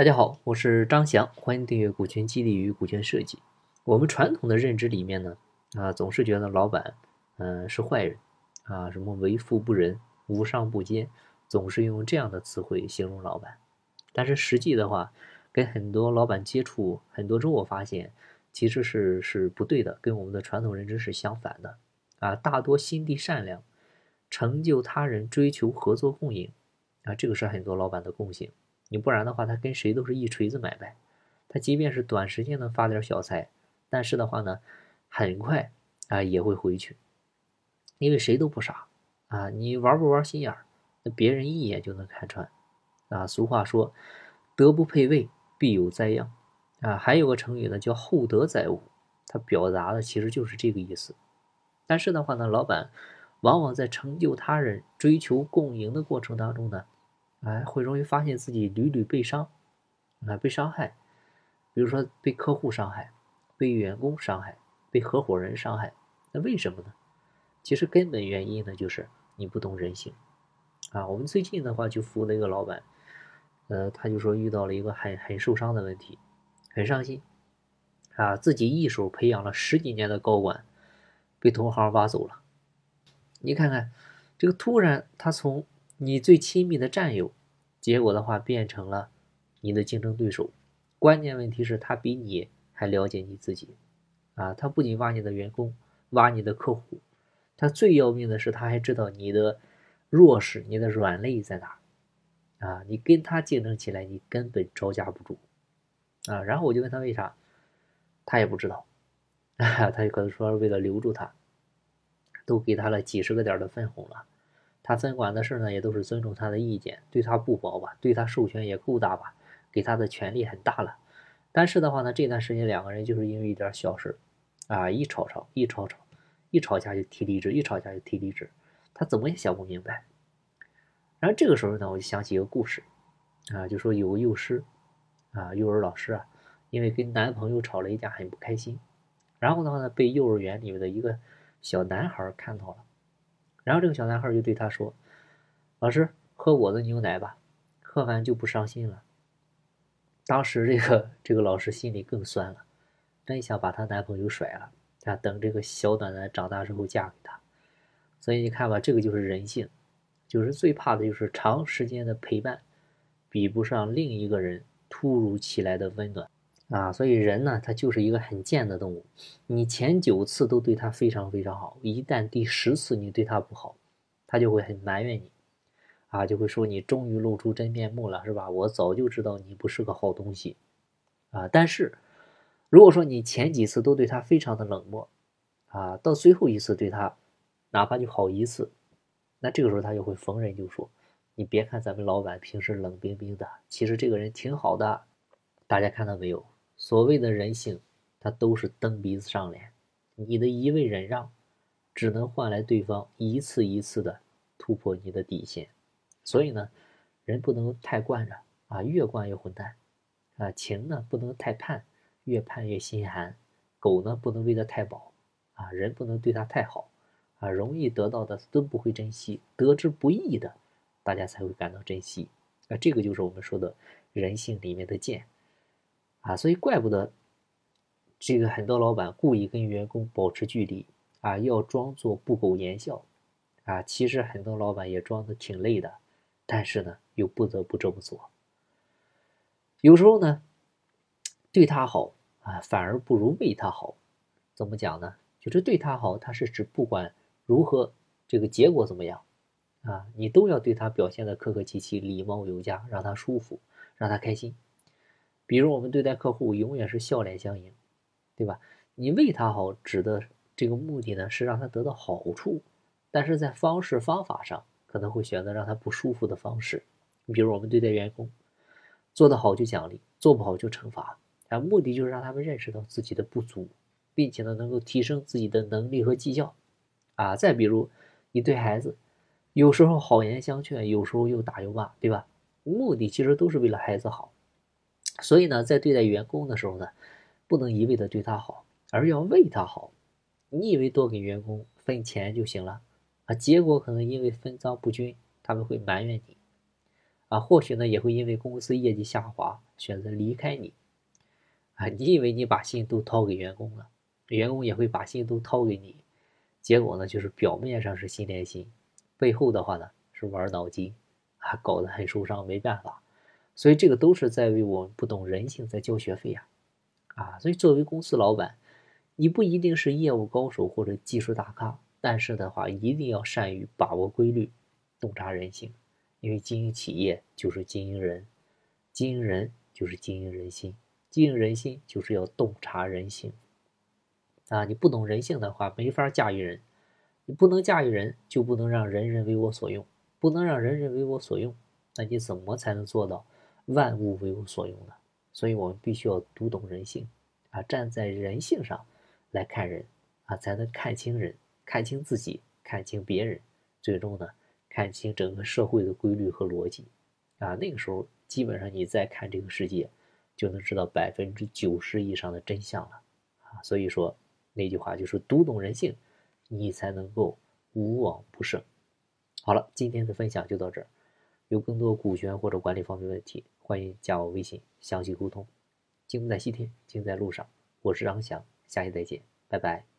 大家好，我是张翔，欢迎订阅股权激励与股权设计。我们传统的认知里面呢，啊，总是觉得老板，嗯，是坏人，啊，什么为富不仁、无商不奸，总是用这样的词汇形容老板。但是实际的话，跟很多老板接触很多之后，我发现其实是是不对的，跟我们的传统认知是相反的。啊，大多心地善良，成就他人，追求合作共赢，啊，这个是很多老板的共性。你不然的话，他跟谁都是一锤子买卖。他即便是短时间能发点小财，但是的话呢，很快啊也会回去，因为谁都不傻啊。你玩不玩心眼儿，那别人一眼就能看穿啊。俗话说，德不配位，必有灾殃啊。还有个成语呢，叫厚德载物，它表达的其实就是这个意思。但是的话呢，老板往往在成就他人、追求共赢的过程当中呢。哎，会容易发现自己屡屡被伤，啊，被伤害，比如说被客户伤害，被员工伤害，被合伙人伤害，那为什么呢？其实根本原因呢，就是你不懂人性，啊，我们最近的话就服务了一个老板，呃，他就说遇到了一个很很受伤的问题，很伤心，啊，自己一手培养了十几年的高管，被同行挖走了，你看看，这个突然他从。你最亲密的战友，结果的话变成了你的竞争对手。关键问题是，他比你还了解你自己，啊，他不仅挖你的员工，挖你的客户，他最要命的是，他还知道你的弱势，你的软肋在哪，啊，你跟他竞争起来，你根本招架不住，啊，然后我就问他为啥，他也不知道，他就可能说为了留住他，都给他了几十个点的分红了。他分管的事呢，也都是尊重他的意见，对他不薄吧，对他授权也够大吧，给他的权利很大了。但是的话呢，这段时间两个人就是因为一点小事，啊，一吵吵，一吵吵，一吵架就提离职，一吵架就提离职，他怎么也想不明白。然后这个时候呢，我就想起一个故事，啊，就说有个幼师，啊，幼儿老师啊，因为跟男朋友吵了一架，很不开心，然后的话呢，被幼儿园里面的一个小男孩看到了。然后这个小男孩就对他说：“老师，喝我的牛奶吧，喝完就不伤心了。”当时这个这个老师心里更酸了，真想把她男朋友甩了，啊，等这个小暖男长大之后嫁给他。所以你看吧，这个就是人性，就是最怕的就是长时间的陪伴，比不上另一个人突如其来的温暖。啊，所以人呢，他就是一个很贱的动物。你前九次都对他非常非常好，一旦第十次你对他不好，他就会很埋怨你，啊，就会说你终于露出真面目了，是吧？我早就知道你不是个好东西，啊。但是，如果说你前几次都对他非常的冷漠，啊，到最后一次对他，哪怕就好一次，那这个时候他就会逢人就说，你别看咱们老板平时冷冰冰的，其实这个人挺好的，大家看到没有？所谓的人性，它都是蹬鼻子上脸。你的一味忍让，只能换来对方一次一次的突破你的底线。所以呢，人不能太惯着啊，越惯越混蛋啊。情呢不能太盼，越盼越心寒。狗呢不能喂得太饱啊，人不能对它太好啊。容易得到的都不会珍惜，得之不易的，大家才会感到珍惜。啊，这个就是我们说的人性里面的贱。啊，所以怪不得这个很多老板故意跟员工保持距离啊，要装作不苟言笑啊。其实很多老板也装的挺累的，但是呢，又不得不这么做。有时候呢，对他好啊，反而不如为他好。怎么讲呢？就是对他好，他是指不管如何这个结果怎么样啊，你都要对他表现的客客气气、礼貌有加，让他舒服，让他开心。比如我们对待客户永远是笑脸相迎，对吧？你为他好，指的这个目的呢是让他得到好处，但是在方式方法上可能会选择让他不舒服的方式。你比如我们对待员工，做得好就奖励，做不好就惩罚，啊，目的就是让他们认识到自己的不足，并且呢能够提升自己的能力和绩效，啊，再比如你对孩子，有时候好言相劝，有时候又打又骂，对吧？目的其实都是为了孩子好。所以呢，在对待员工的时候呢，不能一味的对他好，而要为他好。你以为多给员工分钱就行了啊？结果可能因为分赃不均，他们会埋怨你啊，或许呢也会因为公司业绩下滑选择离开你。啊，你以为你把心都掏给员工了，员工也会把心都掏给你，结果呢就是表面上是心连心，背后的话呢是玩脑筋，啊，搞得很受伤，没办法。所以这个都是在为我们不懂人性在交学费呀，啊，所以作为公司老板，你不一定是业务高手或者技术大咖，但是的话一定要善于把握规律，洞察人性，因为经营企业就是经营人，经营人就是经营人心。经营人心就是要洞察人性啊！你不懂人性的话，没法驾驭人。你不能驾驭人，就不能让人人为我所用。不能让人人为我所用，那你怎么才能做到万物为我所用的？所以我们必须要读懂人性啊，站在人性上来看人啊，才能看清人，看清自己，看清别人，最终呢，看清整个社会的规律和逻辑啊。那个时候，基本上你再看这个世界。就能知道百分之九十以上的真相了，啊，所以说那句话就是读懂人性，你才能够无往不胜。好了，今天的分享就到这儿，有更多股权或者管理方面问题，欢迎加我微信详细沟通。精在西天，精在路上，我是张翔，下期再见，拜拜。